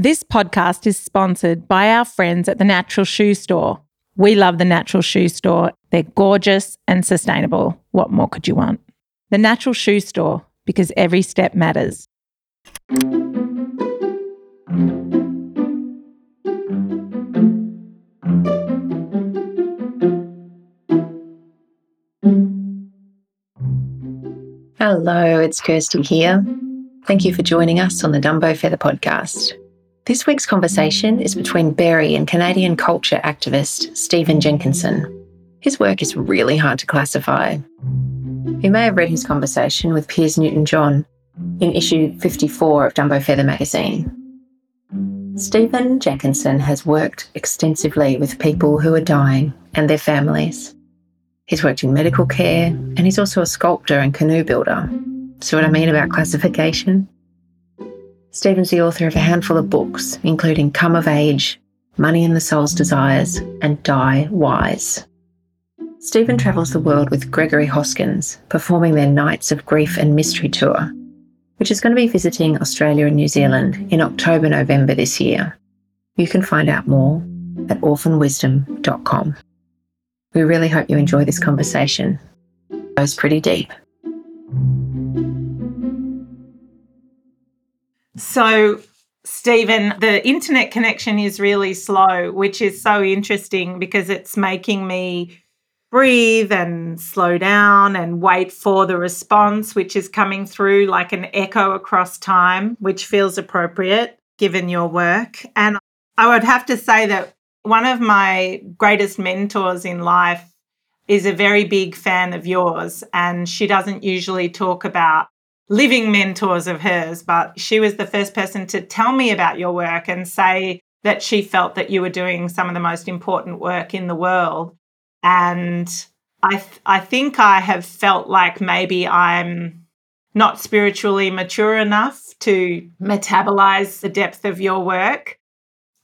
This podcast is sponsored by our friends at the Natural Shoe Store. We love the Natural Shoe Store. They're gorgeous and sustainable. What more could you want? The Natural Shoe Store, because every step matters. Hello, it's Kirsty here. Thank you for joining us on the Dumbo Feather podcast. This week's conversation is between Berry and Canadian culture activist Stephen Jenkinson. His work is really hard to classify. You may have read his conversation with Pierz Newton John in issue 54 of Dumbo Feather magazine. Stephen Jenkinson has worked extensively with people who are dying and their families. He's worked in medical care and he's also a sculptor and canoe builder. See what I mean about classification? Stephen's the author of a handful of books, including Come of Age, Money and the Soul's Desires, and Die Wise. Stephen travels the world with Gregory Hoskins, performing their Nights of Grief and Mystery tour, which is going to be visiting Australia and New Zealand in October November this year. You can find out more at orphanwisdom.com. We really hope you enjoy this conversation. It goes pretty deep. So, Stephen, the internet connection is really slow, which is so interesting because it's making me breathe and slow down and wait for the response, which is coming through like an echo across time, which feels appropriate given your work. And I would have to say that one of my greatest mentors in life is a very big fan of yours, and she doesn't usually talk about living mentors of hers, but she was the first person to tell me about your work and say that she felt that you were doing some of the most important work in the world. And I, th- I think I have felt like maybe I'm not spiritually mature enough to metabolize the depth of your work.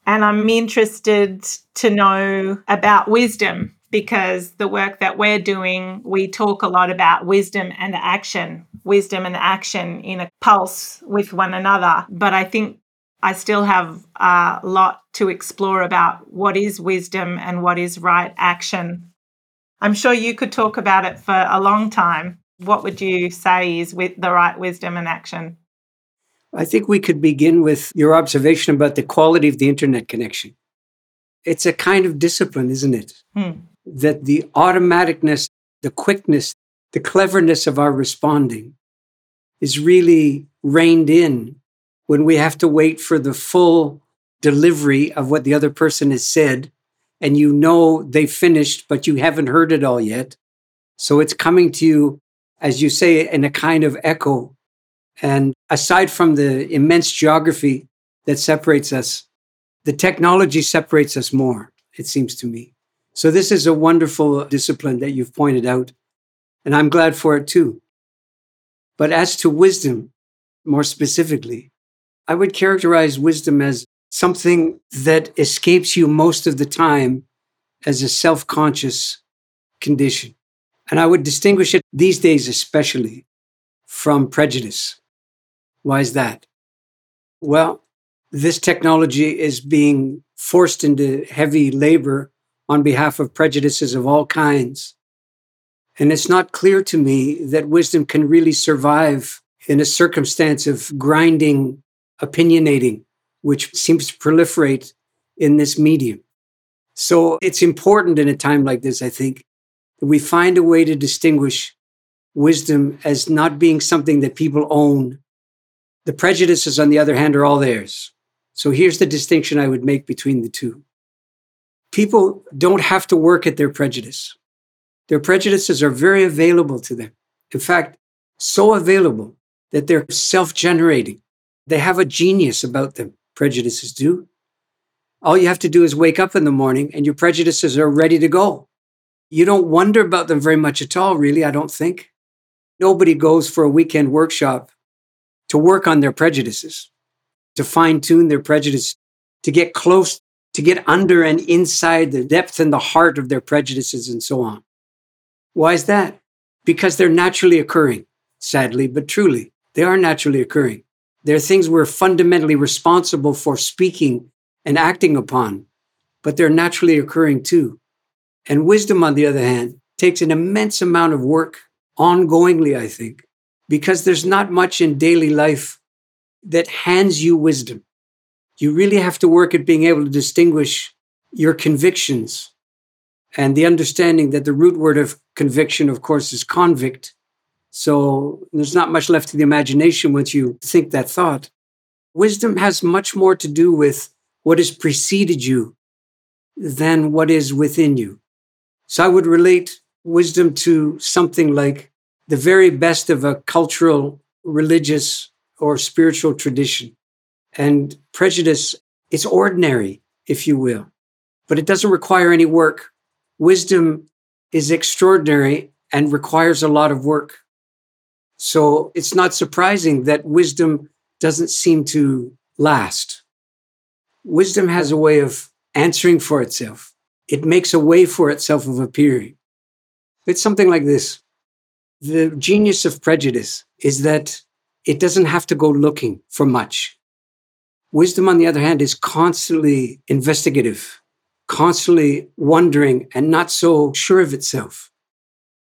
And I'm interested to know about wisdom because the work that we're doing, we talk a lot about wisdom and action, wisdom and action in a pulse with one another. But I think I still have a lot to explore about what is wisdom and what is right action. I'm sure you could talk about it for a long time. What would you say is with the right wisdom and action? I think we could begin with your observation about the quality of the internet connection. It's a kind of discipline, isn't it? Hmm that the automaticness, the quickness, the cleverness of our responding is really reined in when we have to wait for the full delivery of what the other person has said and you know they finished but you haven't heard it all yet. So it's coming to you as you say in a kind of echo. And aside from the immense geography that separates us the technology separates us more it seems to me so, this is a wonderful discipline that you've pointed out, and I'm glad for it too. But as to wisdom, more specifically, I would characterize wisdom as something that escapes you most of the time as a self conscious condition. And I would distinguish it these days, especially from prejudice. Why is that? Well, this technology is being forced into heavy labor on behalf of prejudices of all kinds. And it's not clear to me that wisdom can really survive in a circumstance of grinding, opinionating, which seems to proliferate in this medium. So it's important in a time like this, I think, that we find a way to distinguish wisdom as not being something that people own. The prejudices, on the other hand, are all theirs. So here's the distinction I would make between the two people don't have to work at their prejudice. Their prejudices are very available to them. In fact, so available that they're self generating. They have a genius about them, prejudices do. All you have to do is wake up in the morning and your prejudices are ready to go. You don't wonder about them very much at all, really, I don't think. Nobody goes for a weekend workshop to work on their prejudices, to fine tune their prejudice, to get close to get under and inside the depth and the heart of their prejudices and so on. Why is that? Because they're naturally occurring, sadly, but truly, they are naturally occurring. They're things we're fundamentally responsible for speaking and acting upon, but they're naturally occurring too. And wisdom, on the other hand, takes an immense amount of work ongoingly, I think, because there's not much in daily life that hands you wisdom. You really have to work at being able to distinguish your convictions and the understanding that the root word of conviction, of course, is convict. So there's not much left to the imagination once you think that thought. Wisdom has much more to do with what has preceded you than what is within you. So I would relate wisdom to something like the very best of a cultural, religious, or spiritual tradition. And prejudice is ordinary, if you will, but it doesn't require any work. Wisdom is extraordinary and requires a lot of work. So it's not surprising that wisdom doesn't seem to last. Wisdom has a way of answering for itself. It makes a way for itself of appearing. It's something like this. The genius of prejudice is that it doesn't have to go looking for much. Wisdom, on the other hand, is constantly investigative, constantly wondering and not so sure of itself.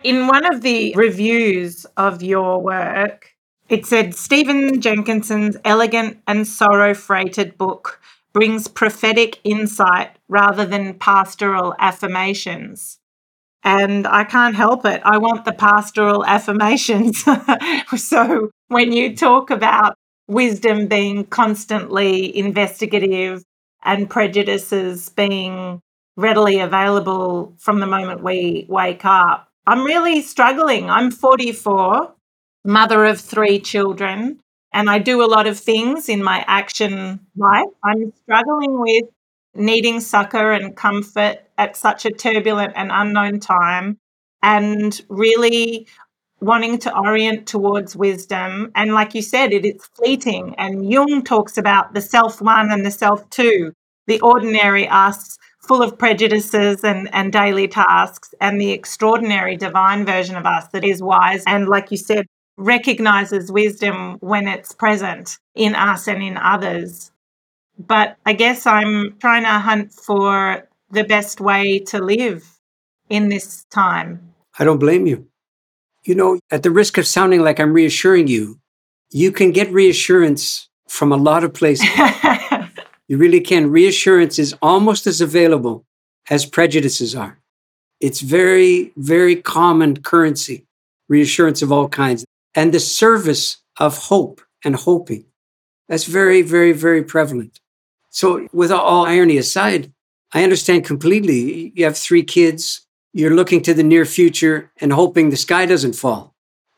In one of the reviews of your work, it said Stephen Jenkinson's elegant and sorrow freighted book brings prophetic insight rather than pastoral affirmations. And I can't help it. I want the pastoral affirmations. so when you talk about wisdom being constantly investigative and prejudices being readily available from the moment we wake up, I'm really struggling. I'm 44, mother of three children, and I do a lot of things in my action life. I'm struggling with needing succor and comfort at such a turbulent and unknown time, and really wanting to orient towards wisdom. And like you said, it is fleeting. And Jung talks about the self one and the self two, the ordinary us full of prejudices and, and daily tasks, and the extraordinary divine version of us that is wise and, like you said, recognizes wisdom when it's present in us and in others. But I guess I'm trying to hunt for the best way to live in this time. I don't blame you. You know, at the risk of sounding like I'm reassuring you, you can get reassurance from a lot of places. You really can. Reassurance is almost as available as prejudices are. It's very, very common currency, reassurance of all kinds. And the service of hope and hoping. That's very, very, very prevalent. So, with all irony aside, I understand completely. You have three kids, you're looking to the near future and hoping the sky doesn't fall.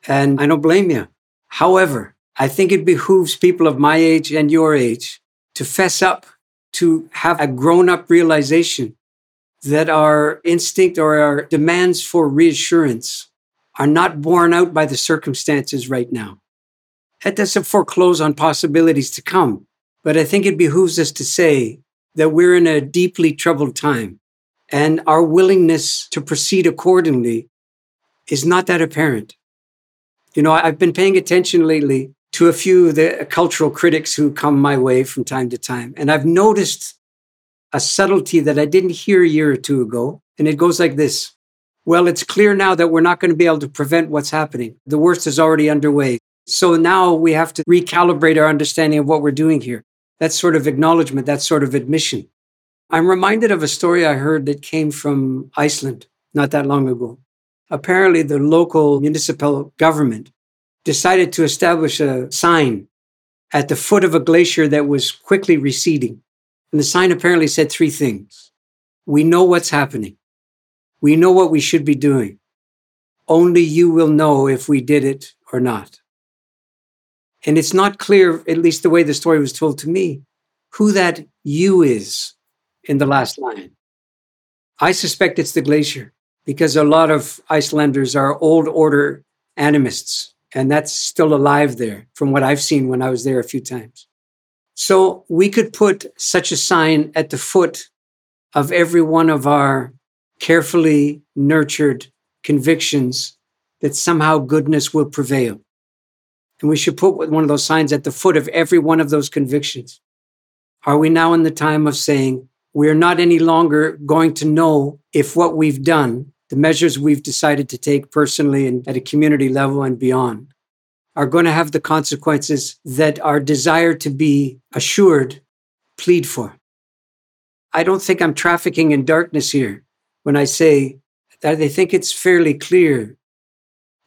And I don't blame you. However, I think it behooves people of my age and your age to fess up, to have a grown up realization that our instinct or our demands for reassurance are not borne out by the circumstances right now. That doesn't foreclose on possibilities to come. But I think it behooves us to say that we're in a deeply troubled time and our willingness to proceed accordingly is not that apparent. You know, I've been paying attention lately to a few of the cultural critics who come my way from time to time. And I've noticed a subtlety that I didn't hear a year or two ago. And it goes like this Well, it's clear now that we're not going to be able to prevent what's happening. The worst is already underway. So now we have to recalibrate our understanding of what we're doing here. That sort of acknowledgement, that sort of admission. I'm reminded of a story I heard that came from Iceland not that long ago. Apparently, the local municipal government decided to establish a sign at the foot of a glacier that was quickly receding. And the sign apparently said three things We know what's happening, we know what we should be doing. Only you will know if we did it or not. And it's not clear, at least the way the story was told to me, who that you is in the last line. I suspect it's the glacier because a lot of Icelanders are old order animists and that's still alive there from what I've seen when I was there a few times. So we could put such a sign at the foot of every one of our carefully nurtured convictions that somehow goodness will prevail. And we should put one of those signs at the foot of every one of those convictions. Are we now in the time of saying, we're not any longer going to know if what we've done, the measures we've decided to take personally and at a community level and beyond, are going to have the consequences that our desire to be assured plead for? I don't think I'm trafficking in darkness here when I say that I think it's fairly clear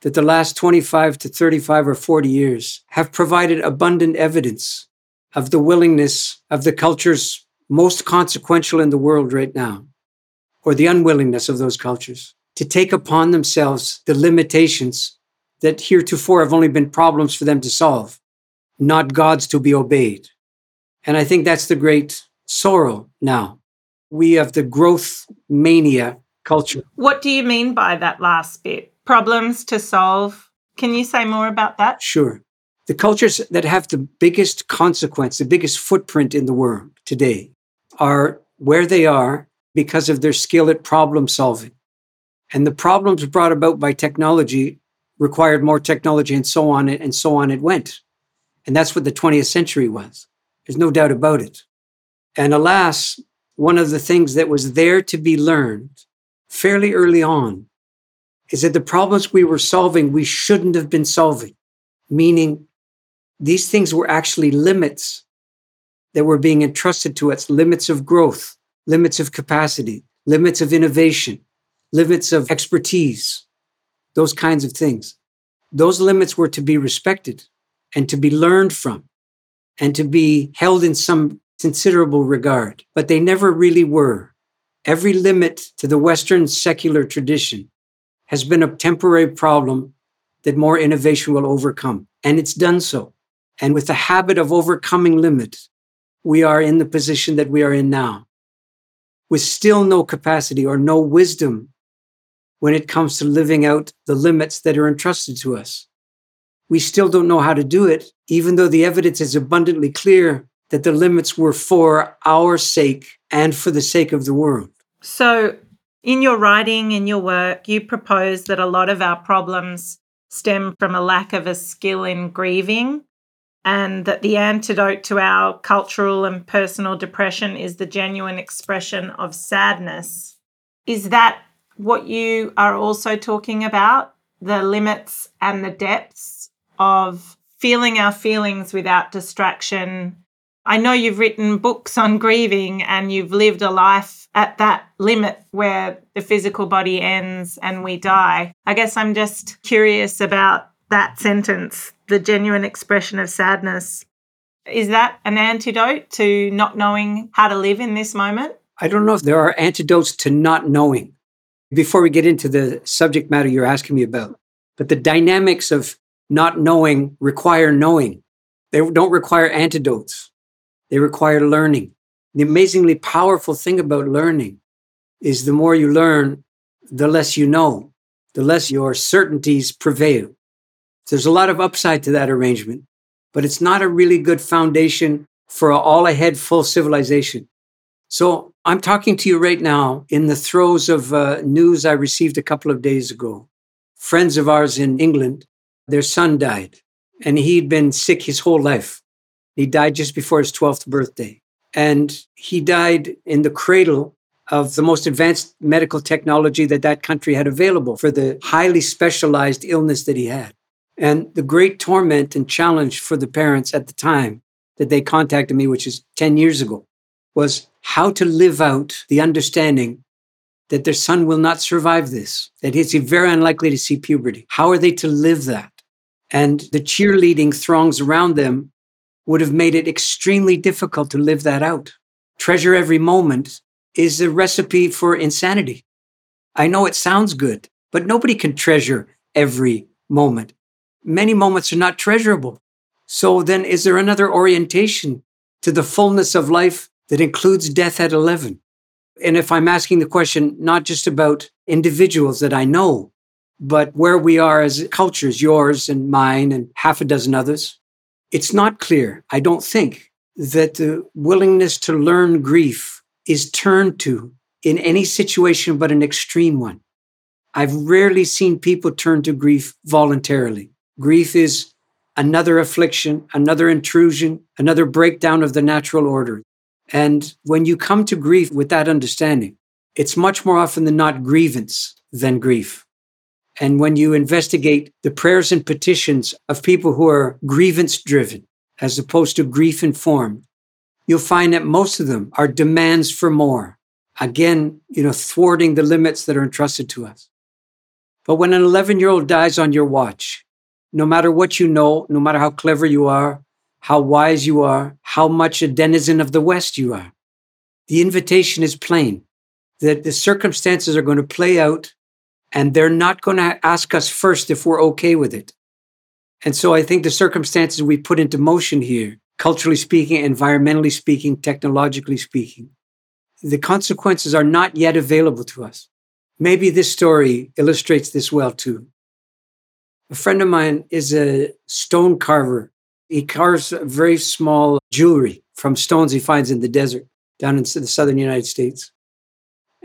that the last 25 to 35 or 40 years have provided abundant evidence of the willingness of the cultures most consequential in the world right now, or the unwillingness of those cultures to take upon themselves the limitations that heretofore have only been problems for them to solve, not God's to be obeyed. And I think that's the great sorrow now. We have the growth mania culture. What do you mean by that last bit? Problems to solve. Can you say more about that? Sure. The cultures that have the biggest consequence, the biggest footprint in the world today are where they are because of their skill at problem solving. And the problems brought about by technology required more technology and so on and so on it went. And that's what the 20th century was. There's no doubt about it. And alas, one of the things that was there to be learned fairly early on is that the problems we were solving, we shouldn't have been solving, meaning these things were actually limits that were being entrusted to us limits of growth, limits of capacity, limits of innovation, limits of expertise, those kinds of things. Those limits were to be respected and to be learned from and to be held in some considerable regard, but they never really were. Every limit to the Western secular tradition has been a temporary problem that more innovation will overcome. And it's done so. And with the habit of overcoming limits, we are in the position that we are in now, with still no capacity or no wisdom when it comes to living out the limits that are entrusted to us. We still don't know how to do it, even though the evidence is abundantly clear that the limits were for our sake and for the sake of the world. So, in your writing, in your work, you propose that a lot of our problems stem from a lack of a skill in grieving and that the antidote to our cultural and personal depression is the genuine expression of sadness. Is that what you are also talking about? The limits and the depths of feeling our feelings without distraction. I know you've written books on grieving and you've lived a life at that limit where the physical body ends and we die. I guess I'm just curious about that sentence the genuine expression of sadness. Is that an antidote to not knowing how to live in this moment? I don't know if there are antidotes to not knowing. Before we get into the subject matter you're asking me about, but the dynamics of not knowing require knowing. They don't require antidotes, they require learning. The amazingly powerful thing about learning is the more you learn, the less you know, the less your certainties prevail. There's a lot of upside to that arrangement, but it's not a really good foundation for all ahead full civilization. So I'm talking to you right now in the throes of uh, news I received a couple of days ago. Friends of ours in England, their son died, and he'd been sick his whole life. He died just before his 12th birthday. And he died in the cradle of the most advanced medical technology that that country had available for the highly specialized illness that he had. And the great torment and challenge for the parents at the time that they contacted me, which is 10 years ago, was how to live out the understanding that their son will not survive this, that he's very unlikely to see puberty. How are they to live that? And the cheerleading throngs around them would have made it extremely difficult to live that out. Treasure every moment is a recipe for insanity. I know it sounds good, but nobody can treasure every moment many moments are not treasurable. So then, is there another orientation to the fullness of life that includes death at 11? And if I'm asking the question not just about individuals that I know, but where we are as cultures, yours and mine and half a dozen others, it's not clear, I don't think, that the willingness to learn grief is turned to in any situation but an extreme one. I've rarely seen people turn to grief voluntarily. Grief is another affliction, another intrusion, another breakdown of the natural order. And when you come to grief with that understanding, it's much more often than not grievance than grief. And when you investigate the prayers and petitions of people who are grievance driven, as opposed to grief informed, you'll find that most of them are demands for more. Again, you know, thwarting the limits that are entrusted to us. But when an 11 year old dies on your watch, no matter what you know, no matter how clever you are, how wise you are, how much a denizen of the West you are, the invitation is plain that the circumstances are going to play out and they're not going to ask us first if we're okay with it. And so I think the circumstances we put into motion here, culturally speaking, environmentally speaking, technologically speaking, the consequences are not yet available to us. Maybe this story illustrates this well too. A friend of mine is a stone carver. He carves very small jewelry from stones he finds in the desert down in the southern United States.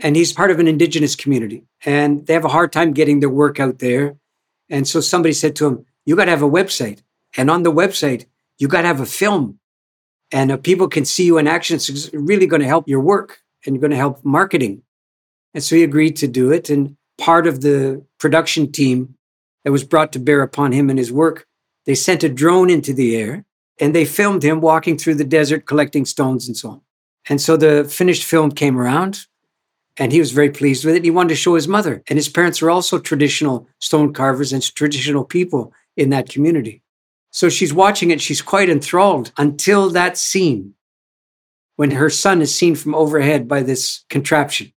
And he's part of an indigenous community and they have a hard time getting their work out there. And so somebody said to him, You got to have a website. And on the website, you got to have a film. And uh, people can see you in action. It's really going to help your work and you're going to help marketing. And so he agreed to do it. And part of the production team that was brought to bear upon him and his work, they sent a drone into the air and they filmed him walking through the desert collecting stones and so on. And so the finished film came around and he was very pleased with it. He wanted to show his mother. And his parents are also traditional stone carvers and traditional people in that community. So she's watching it. She's quite enthralled until that scene when her son is seen from overhead by this contraption.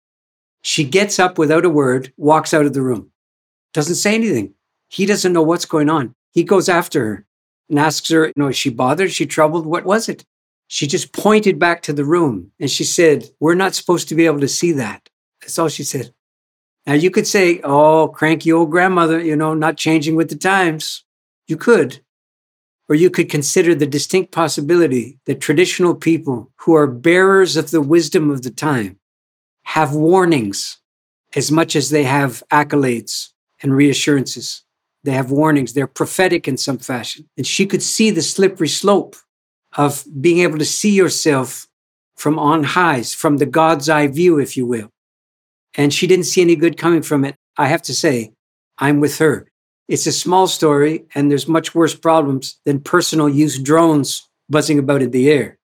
She gets up without a word, walks out of the room, doesn't say anything. He doesn't know what's going on. He goes after her and asks her, you know, is she bothered? Is she troubled? What was it? She just pointed back to the room and she said, We're not supposed to be able to see that. That's all she said. Now you could say, Oh, cranky old grandmother, you know, not changing with the times. You could. Or you could consider the distinct possibility that traditional people who are bearers of the wisdom of the time have warnings as much as they have accolades and reassurances. They have warnings. They're prophetic in some fashion. And she could see the slippery slope of being able to see yourself from on highs, from the God's eye view, if you will. And she didn't see any good coming from it. I have to say, I'm with her. It's a small story, and there's much worse problems than personal use drones buzzing about in the air.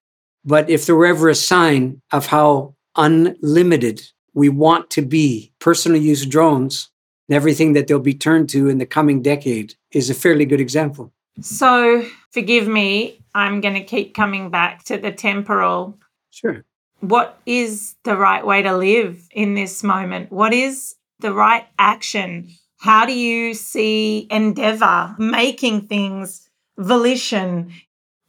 But if there were ever a sign of how unlimited we want to be, personal use drones everything that they'll be turned to in the coming decade is a fairly good example. So, forgive me, I'm going to keep coming back to the temporal. Sure. What is the right way to live in this moment? What is the right action? How do you see endeavor, making things, volition,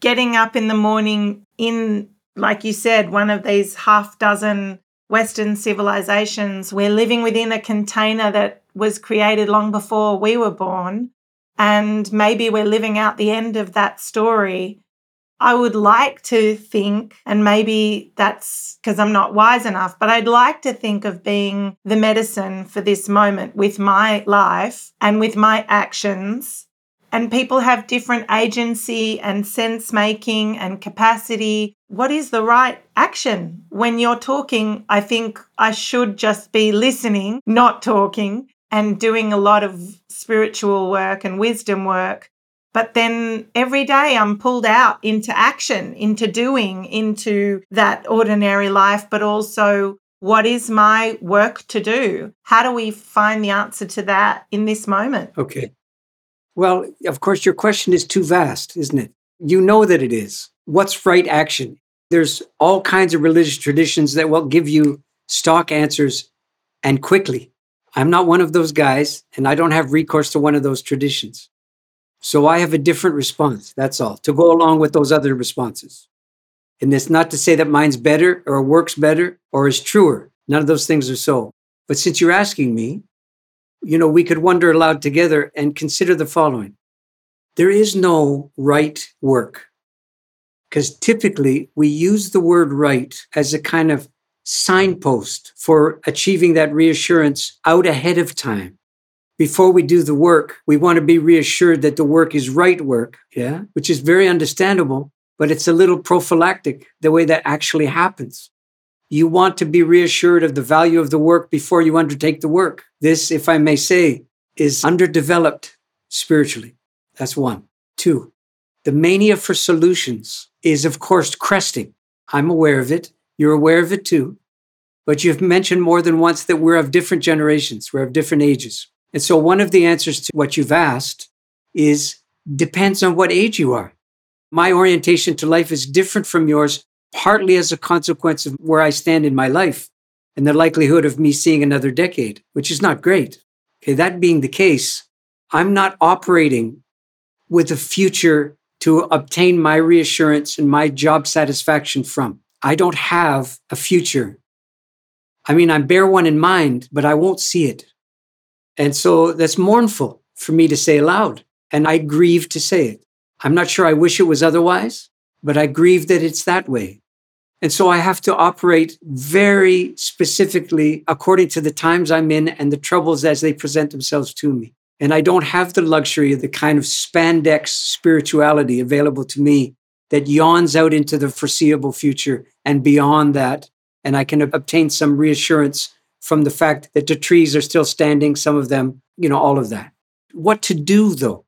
getting up in the morning in, like you said, one of these half dozen Western civilizations? We're living within a container that was created long before we were born. And maybe we're living out the end of that story. I would like to think, and maybe that's because I'm not wise enough, but I'd like to think of being the medicine for this moment with my life and with my actions. And people have different agency and sense making and capacity. What is the right action? When you're talking, I think I should just be listening, not talking, and doing a lot of spiritual work and wisdom work. But then every day I'm pulled out into action, into doing, into that ordinary life, but also what is my work to do? How do we find the answer to that in this moment? Okay. Well, of course, your question is too vast, isn't it? You know that it is. What's right action? There's all kinds of religious traditions that will give you stock answers and quickly. I'm not one of those guys, and I don't have recourse to one of those traditions. So I have a different response. That's all to go along with those other responses. And it's not to say that mine's better or works better or is truer. None of those things are so. But since you're asking me, you know, we could wonder aloud together and consider the following there is no right work. Because typically we use the word right as a kind of signpost for achieving that reassurance out ahead of time. before we do the work, we want to be reassured that the work is right work, yeah, which is very understandable, but it's a little prophylactic the way that actually happens. You want to be reassured of the value of the work before you undertake the work. This, if I may say, is underdeveloped spiritually. That's one. Two, the mania for solutions is, of course, cresting. I'm aware of it. You're aware of it too. But you've mentioned more than once that we're of different generations, we're of different ages. And so one of the answers to what you've asked is depends on what age you are. My orientation to life is different from yours, partly as a consequence of where I stand in my life and the likelihood of me seeing another decade, which is not great. Okay, that being the case, I'm not operating with a future to obtain my reassurance and my job satisfaction from. I don't have a future. I mean, I bear one in mind, but I won't see it. And so that's mournful for me to say aloud. And I grieve to say it. I'm not sure I wish it was otherwise, but I grieve that it's that way. And so I have to operate very specifically according to the times I'm in and the troubles as they present themselves to me. And I don't have the luxury of the kind of spandex spirituality available to me that yawns out into the foreseeable future and beyond that. And I can obtain some reassurance from the fact that the trees are still standing, some of them, you know, all of that. What to do though?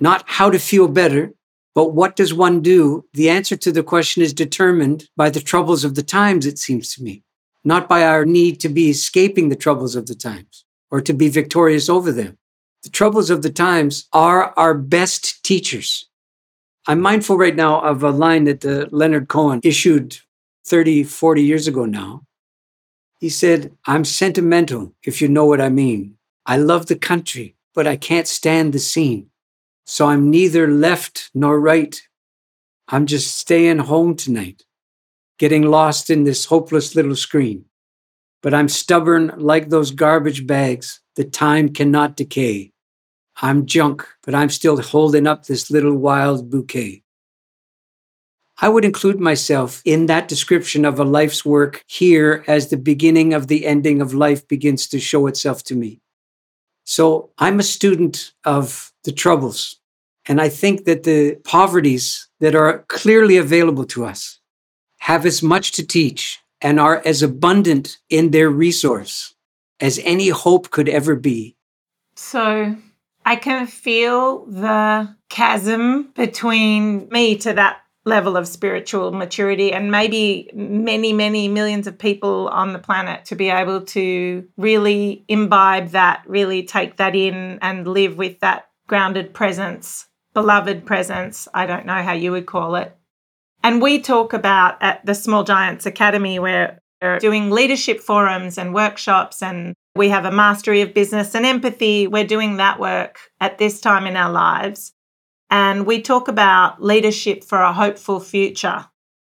Not how to feel better, but what does one do? The answer to the question is determined by the troubles of the times, it seems to me, not by our need to be escaping the troubles of the times or to be victorious over them. The troubles of the times are our best teachers. I'm mindful right now of a line that uh, Leonard Cohen issued 30, 40 years ago now. He said, I'm sentimental, if you know what I mean. I love the country, but I can't stand the scene. So I'm neither left nor right. I'm just staying home tonight, getting lost in this hopeless little screen. But I'm stubborn like those garbage bags that time cannot decay. I'm junk, but I'm still holding up this little wild bouquet. I would include myself in that description of a life's work here as the beginning of the ending of life begins to show itself to me. So I'm a student of the troubles. And I think that the poverties that are clearly available to us have as much to teach and are as abundant in their resource as any hope could ever be. So I can feel the chasm between me to that level of spiritual maturity and maybe many, many millions of people on the planet to be able to really imbibe that, really take that in and live with that grounded presence, beloved presence. I don't know how you would call it. And we talk about at the Small Giants Academy, where we're doing leadership forums and workshops and we have a mastery of business and empathy. We're doing that work at this time in our lives. And we talk about leadership for a hopeful future,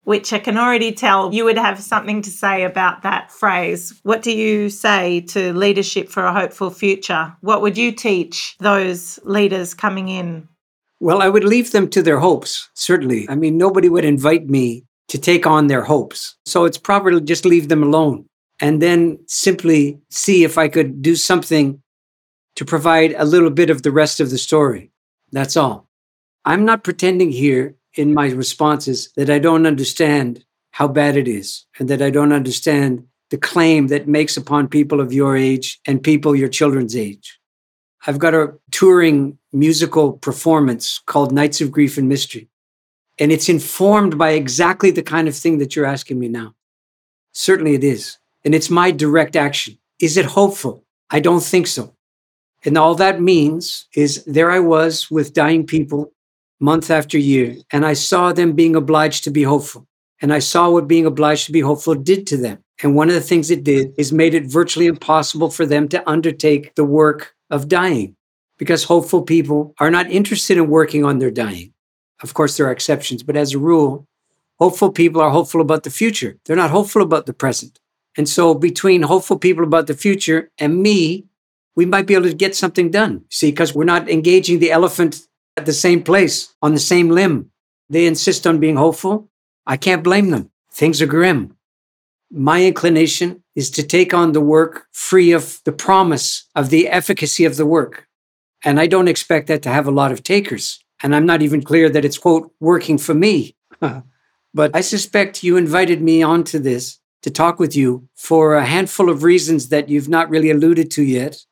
which I can already tell you would have something to say about that phrase. What do you say to leadership for a hopeful future? What would you teach those leaders coming in? Well, I would leave them to their hopes, certainly. I mean, nobody would invite me to take on their hopes. So it's proper to just leave them alone and then simply see if I could do something to provide a little bit of the rest of the story. That's all. I'm not pretending here in my responses that I don't understand how bad it is and that I don't understand the claim that makes upon people of your age and people your children's age. I've got a touring musical performance called Nights of Grief and Mystery. And it's informed by exactly the kind of thing that you're asking me now. Certainly it is and it's my direct action. Is it hopeful? I don't think so. And all that means is there I was with dying people month after year, and I saw them being obliged to be hopeful. And I saw what being obliged to be hopeful did to them. And one of the things it did is made it virtually impossible for them to undertake the work of dying because hopeful people are not interested in working on their dying. Of course, there are exceptions, but as a rule, hopeful people are hopeful about the future. They're not hopeful about the present. And so, between hopeful people about the future and me, we might be able to get something done. See, because we're not engaging the elephant at the same place, on the same limb. They insist on being hopeful. I can't blame them. Things are grim. My inclination is to take on the work free of the promise of the efficacy of the work. And I don't expect that to have a lot of takers. And I'm not even clear that it's, quote, working for me. but I suspect you invited me onto this to talk with you for a handful of reasons that you've not really alluded to yet.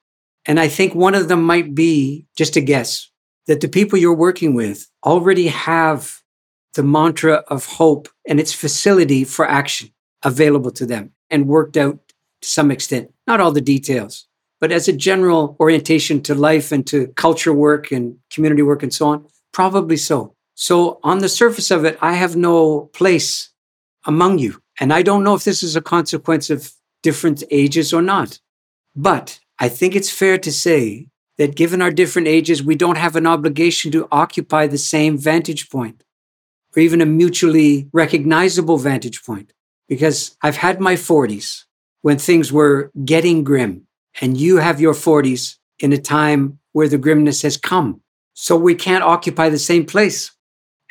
And I think one of them might be, just a guess, that the people you're working with already have the mantra of hope and its facility for action available to them and worked out to some extent. Not all the details, but as a general orientation to life and to culture work and community work and so on, probably so. So, on the surface of it, I have no place among you. And I don't know if this is a consequence of different ages or not. But I think it's fair to say that given our different ages, we don't have an obligation to occupy the same vantage point or even a mutually recognizable vantage point. Because I've had my 40s when things were getting grim, and you have your 40s in a time where the grimness has come. So we can't occupy the same place.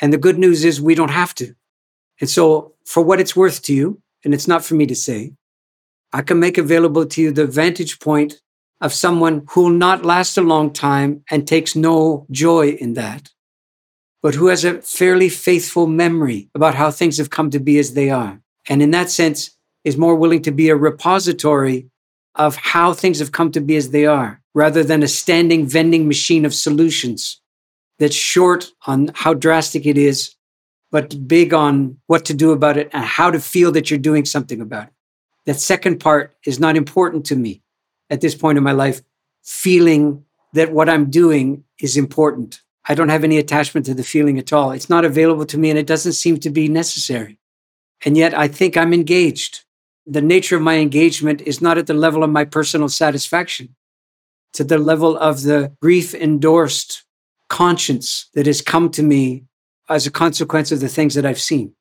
And the good news is we don't have to. And so, for what it's worth to you, and it's not for me to say, I can make available to you the vantage point of someone who will not last a long time and takes no joy in that, but who has a fairly faithful memory about how things have come to be as they are. And in that sense, is more willing to be a repository of how things have come to be as they are, rather than a standing vending machine of solutions that's short on how drastic it is, but big on what to do about it and how to feel that you're doing something about it. That second part is not important to me at this point in my life feeling that what I'm doing is important. I don't have any attachment to the feeling at all. It's not available to me and it doesn't seem to be necessary. And yet I think I'm engaged. The nature of my engagement is not at the level of my personal satisfaction, to the level of the grief endorsed conscience that has come to me as a consequence of the things that I've seen.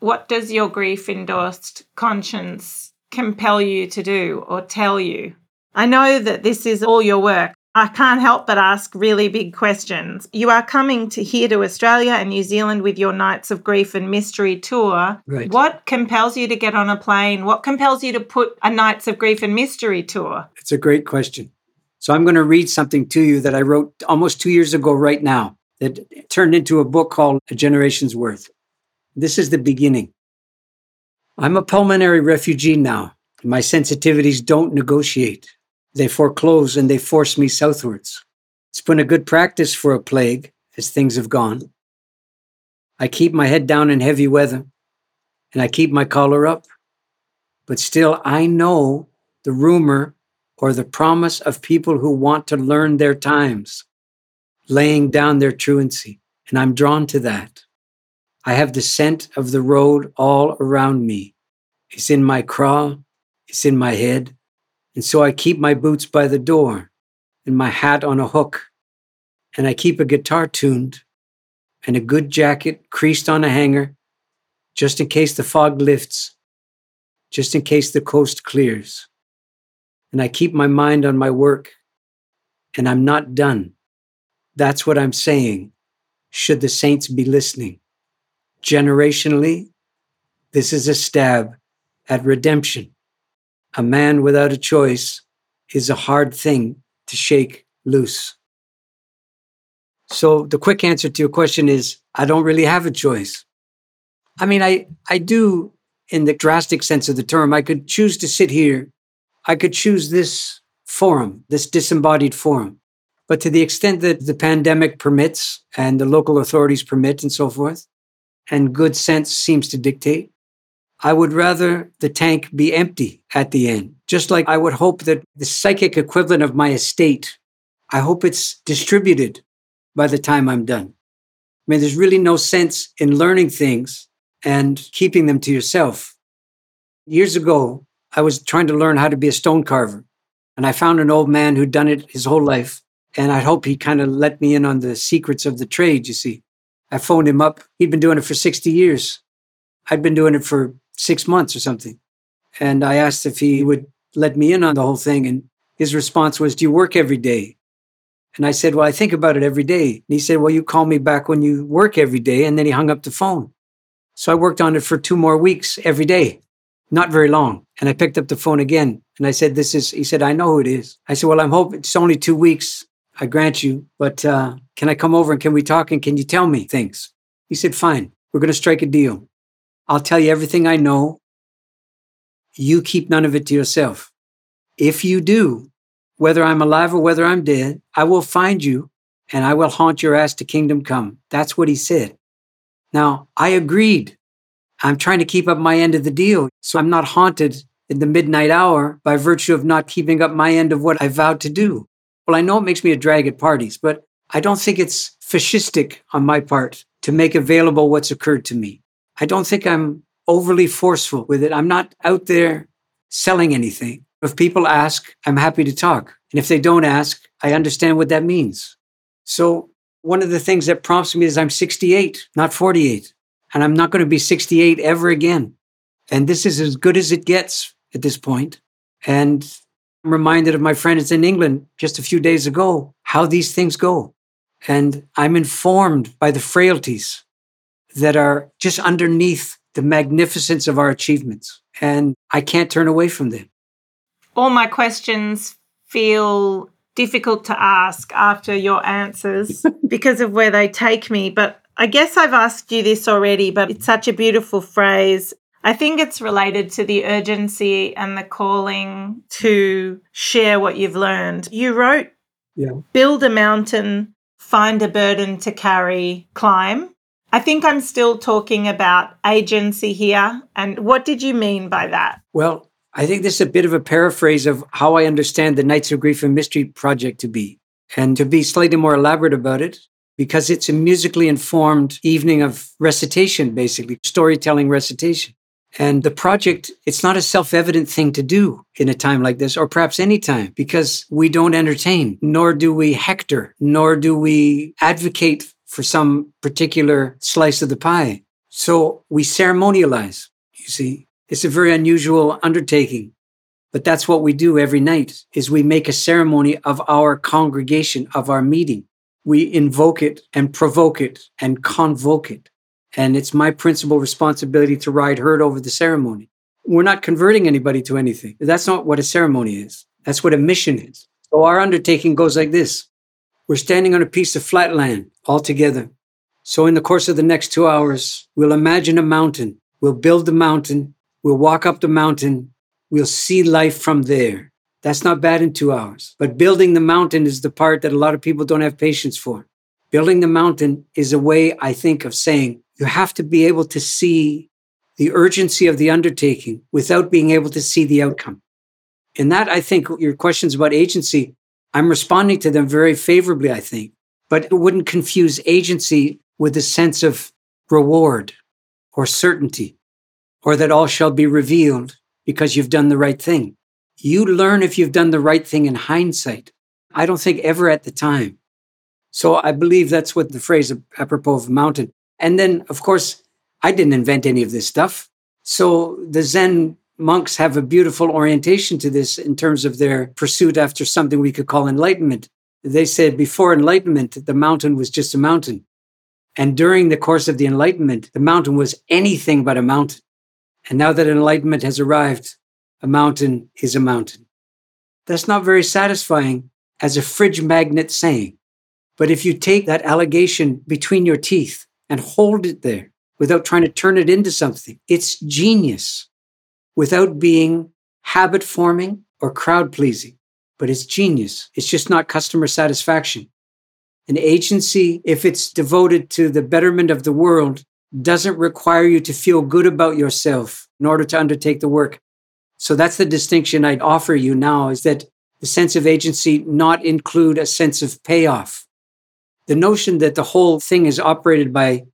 What does your grief endorsed conscience compel you to do or tell you? I know that this is all your work. I can't help but ask really big questions. You are coming to here to Australia and New Zealand with your Nights of Grief and Mystery tour. Right. What compels you to get on a plane? What compels you to put a Nights of Grief and Mystery tour? It's a great question. So I'm going to read something to you that I wrote almost two years ago, right now, that turned into a book called A Generation's Worth. This is the beginning. I'm a pulmonary refugee now. My sensitivities don't negotiate. They foreclose and they force me southwards. It's been a good practice for a plague as things have gone. I keep my head down in heavy weather and I keep my collar up. But still, I know the rumor or the promise of people who want to learn their times, laying down their truancy. And I'm drawn to that. I have the scent of the road all around me. It's in my craw, it's in my head, and so I keep my boots by the door and my hat on a hook. And I keep a guitar tuned and a good jacket creased on a hanger just in case the fog lifts, just in case the coast clears. And I keep my mind on my work and I'm not done. That's what I'm saying. Should the saints be listening? Generationally, this is a stab at redemption a man without a choice is a hard thing to shake loose. So the quick answer to your question is I don't really have a choice. I mean, I, I do in the drastic sense of the term. I could choose to sit here. I could choose this forum, this disembodied forum. But to the extent that the pandemic permits and the local authorities permit and so forth, and good sense seems to dictate, I would rather the tank be empty at the end. Just like I would hope that the psychic equivalent of my estate, I hope it's distributed by the time I'm done. I mean, there's really no sense in learning things and keeping them to yourself. Years ago, I was trying to learn how to be a stone carver, and I found an old man who'd done it his whole life. And I hope he kind of let me in on the secrets of the trade, you see. I phoned him up. He'd been doing it for 60 years. I'd been doing it for six months or something. And I asked if he would let me in on the whole thing. And his response was, Do you work every day? And I said, Well, I think about it every day. And he said, Well, you call me back when you work every day. And then he hung up the phone. So I worked on it for two more weeks every day. Not very long. And I picked up the phone again and I said, This is, he said, I know who it is. I said, Well, I'm hoping it's only two weeks. I grant you, but uh, can I come over and can we talk and can you tell me things? He said, Fine, we're going to strike a deal. I'll tell you everything I know. You keep none of it to yourself. If you do, whether I'm alive or whether I'm dead, I will find you and I will haunt your ass to kingdom come. That's what he said. Now, I agreed. I'm trying to keep up my end of the deal. So I'm not haunted in the midnight hour by virtue of not keeping up my end of what I vowed to do. Well, I know it makes me a drag at parties, but I don't think it's fascistic on my part to make available what's occurred to me. I don't think I'm overly forceful with it. I'm not out there selling anything. If people ask, I'm happy to talk. And if they don't ask, I understand what that means. So, one of the things that prompts me is I'm 68, not 48. And I'm not going to be 68 ever again. And this is as good as it gets at this point. And I'm reminded of my friends in England just a few days ago how these things go. And I'm informed by the frailties that are just underneath the magnificence of our achievements. And I can't turn away from them. All my questions feel difficult to ask after your answers because of where they take me. But I guess I've asked you this already, but it's such a beautiful phrase. I think it's related to the urgency and the calling to share what you've learned. You wrote, yeah. Build a mountain, find a burden to carry, climb. I think I'm still talking about agency here. And what did you mean by that? Well, I think this is a bit of a paraphrase of how I understand the Nights of Grief and Mystery project to be. And to be slightly more elaborate about it, because it's a musically informed evening of recitation, basically, storytelling recitation. And the project, it's not a self evident thing to do in a time like this, or perhaps any time, because we don't entertain, nor do we hector, nor do we advocate for some particular slice of the pie. So we ceremonialize, you see. It's a very unusual undertaking, but that's what we do every night is we make a ceremony of our congregation, of our meeting. We invoke it and provoke it and convoke it. And it's my principal responsibility to ride herd over the ceremony. We're not converting anybody to anything. That's not what a ceremony is. That's what a mission is. So our undertaking goes like this. We're standing on a piece of flat land all together. So in the course of the next two hours, we'll imagine a mountain. We'll build the mountain We'll walk up the mountain. We'll see life from there. That's not bad in two hours. But building the mountain is the part that a lot of people don't have patience for. Building the mountain is a way, I think, of saying you have to be able to see the urgency of the undertaking without being able to see the outcome. And that, I think, your questions about agency, I'm responding to them very favorably, I think. But it wouldn't confuse agency with a sense of reward or certainty or that all shall be revealed because you've done the right thing. You learn if you've done the right thing in hindsight. I don't think ever at the time. So I believe that's what the phrase apropos of mountain. And then, of course, I didn't invent any of this stuff. So the Zen monks have a beautiful orientation to this in terms of their pursuit after something we could call enlightenment. They said before enlightenment, the mountain was just a mountain. And during the course of the enlightenment, the mountain was anything but a mountain. And now that enlightenment has arrived, a mountain is a mountain. That's not very satisfying as a fridge magnet saying. But if you take that allegation between your teeth and hold it there without trying to turn it into something, it's genius without being habit forming or crowd pleasing. But it's genius. It's just not customer satisfaction. An agency, if it's devoted to the betterment of the world, doesn't require you to feel good about yourself in order to undertake the work. So that's the distinction I'd offer you now is that the sense of agency not include a sense of payoff. The notion that the whole thing is operated by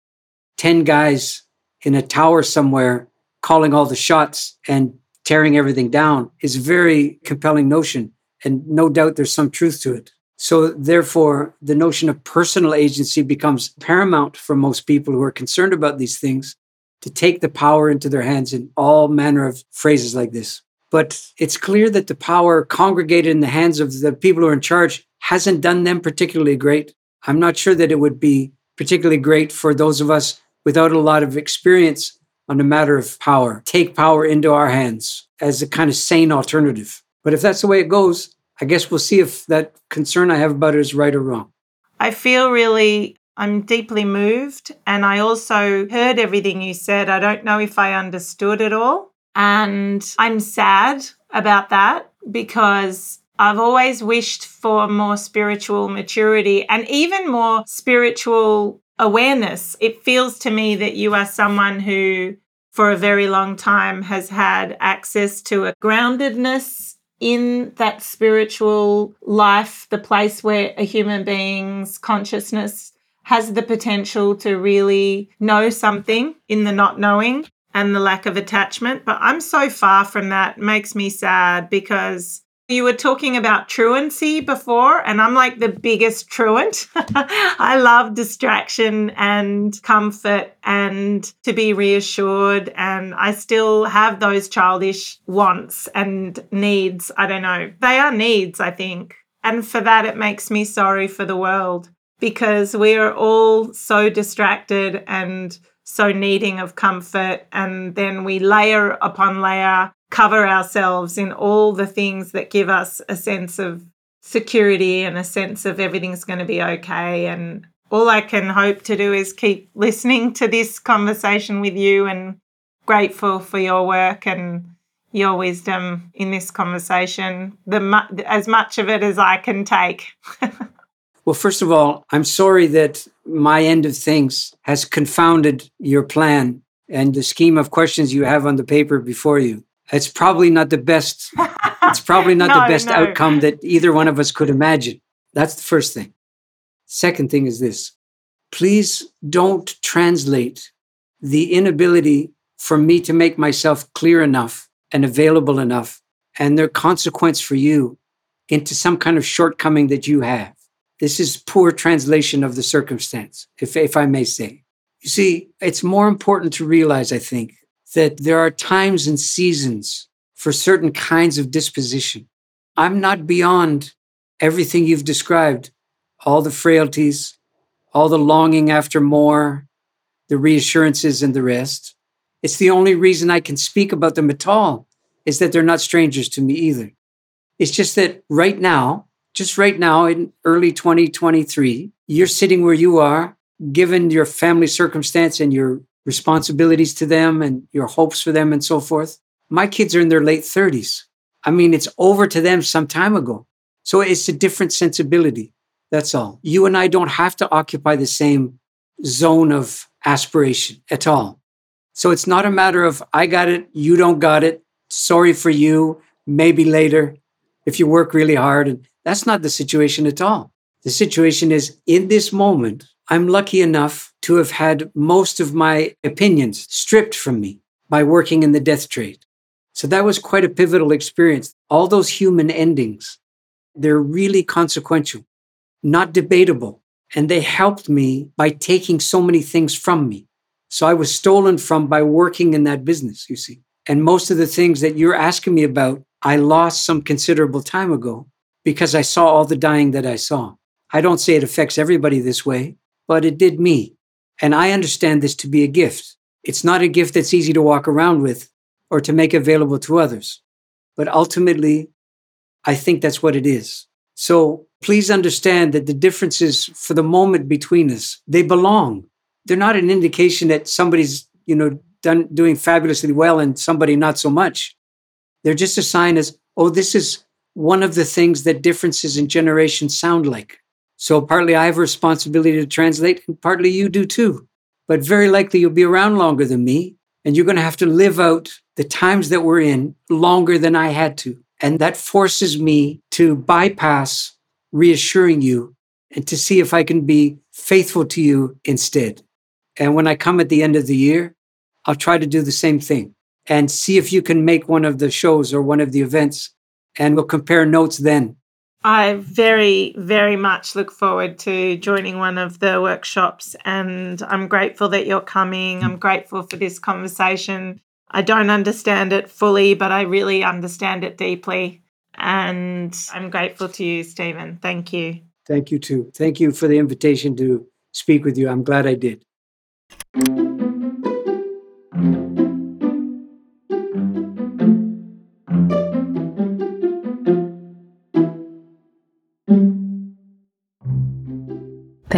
10 guys in a tower somewhere calling all the shots and tearing everything down is a very compelling notion. And no doubt there's some truth to it. So, therefore, the notion of personal agency becomes paramount for most people who are concerned about these things to take the power into their hands in all manner of phrases like this. But it's clear that the power congregated in the hands of the people who are in charge hasn't done them particularly great. I'm not sure that it would be particularly great for those of us without a lot of experience on a matter of power, take power into our hands as a kind of sane alternative. But if that's the way it goes, I guess we'll see if that concern I have about it is right or wrong. I feel really, I'm deeply moved. And I also heard everything you said. I don't know if I understood it all. And I'm sad about that because I've always wished for more spiritual maturity and even more spiritual awareness. It feels to me that you are someone who, for a very long time, has had access to a groundedness in that spiritual life, the place where a human being's consciousness has the potential to really know something in the not knowing and the lack of attachment. But I'm so far from that, it makes me sad because you were talking about truancy before, and I'm like the biggest truant. I love distraction and comfort and to be reassured. And I still have those childish wants and needs. I don't know. They are needs, I think. And for that, it makes me sorry for the world because we are all so distracted and so needing of comfort. And then we layer upon layer cover ourselves in all the things that give us a sense of security and a sense of everything's going to be okay. And all I can hope to do is keep listening to this conversation with you and grateful for your work and your wisdom in this conversation, the as much of it as I can take. well, first of all, I'm sorry that my end of things has confounded your plan and the scheme of questions you have on the paper before you it's probably not the best it's probably not no, the best no. outcome that either one of us could imagine. That's the first thing. Second thing is this. Please don't translate the inability for me to make myself clear enough and available enough and their consequence for you into some kind of shortcoming that you have. This is poor translation of the circumstance if, if i may say. You see it's more important to realize i think that there are times and seasons for certain kinds of disposition. I'm not beyond everything you've described, all the frailties, all the longing after more, the reassurances, and the rest. It's the only reason I can speak about them at all, is that they're not strangers to me either. It's just that right now, just right now in early 2023, you're sitting where you are, given your family circumstance and your responsibilities to them and your hopes for them and so forth. My kids are in their late 30s. I mean, it's over to them some time ago. So it's a different sensibility. That's all. You and I don't have to occupy the same zone of aspiration at all. So it's not a matter of I got it, you don't got it, sorry for you, maybe later if you work really hard. And that's not the situation at all. The situation is in this moment, I'm lucky enough to have had most of my opinions stripped from me by working in the death trade. So that was quite a pivotal experience. All those human endings, they're really consequential, not debatable. And they helped me by taking so many things from me. So I was stolen from by working in that business, you see. And most of the things that you're asking me about, I lost some considerable time ago because I saw all the dying that I saw. I don't say it affects everybody this way, but it did me. And I understand this to be a gift. It's not a gift that's easy to walk around with or to make available to others. But ultimately, I think that's what it is. So please understand that the differences for the moment between us, they belong. They're not an indication that somebody's, you know, done doing fabulously well and somebody not so much. They're just a sign as, oh, this is one of the things that differences in generations sound like. So partly I have a responsibility to translate, and partly you do too. But very likely you'll be around longer than me, and you're going to have to live out the times that we're in longer than I had to. And that forces me to bypass reassuring you and to see if I can be faithful to you instead. And when I come at the end of the year, I'll try to do the same thing and see if you can make one of the shows or one of the events, and we'll compare notes then I very, very much look forward to joining one of the workshops, and I'm grateful that you're coming. I'm grateful for this conversation. I don't understand it fully, but I really understand it deeply. And I'm grateful to you, Stephen. Thank you. Thank you, too. Thank you for the invitation to speak with you. I'm glad I did.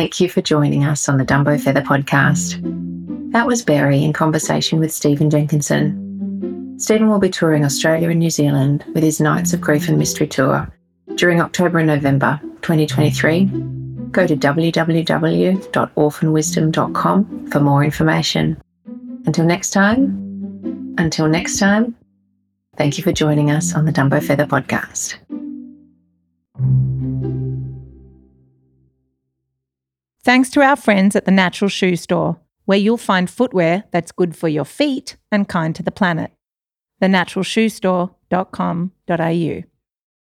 Thank you for joining us on the Dumbo Feather podcast. That was Berry in conversation with Stephen Jenkinson. Stephen will be touring Australia and New Zealand with his Nights of Grief and Mystery tour during October and November 2023. Go to www.orphanwisdom.com for more information. Until next time, until next time, thank you for joining us on the Dumbo Feather podcast. Thanks to our friends at the Natural Shoe Store, where you'll find footwear that's good for your feet and kind to the planet. thenaturalshoestore.com.au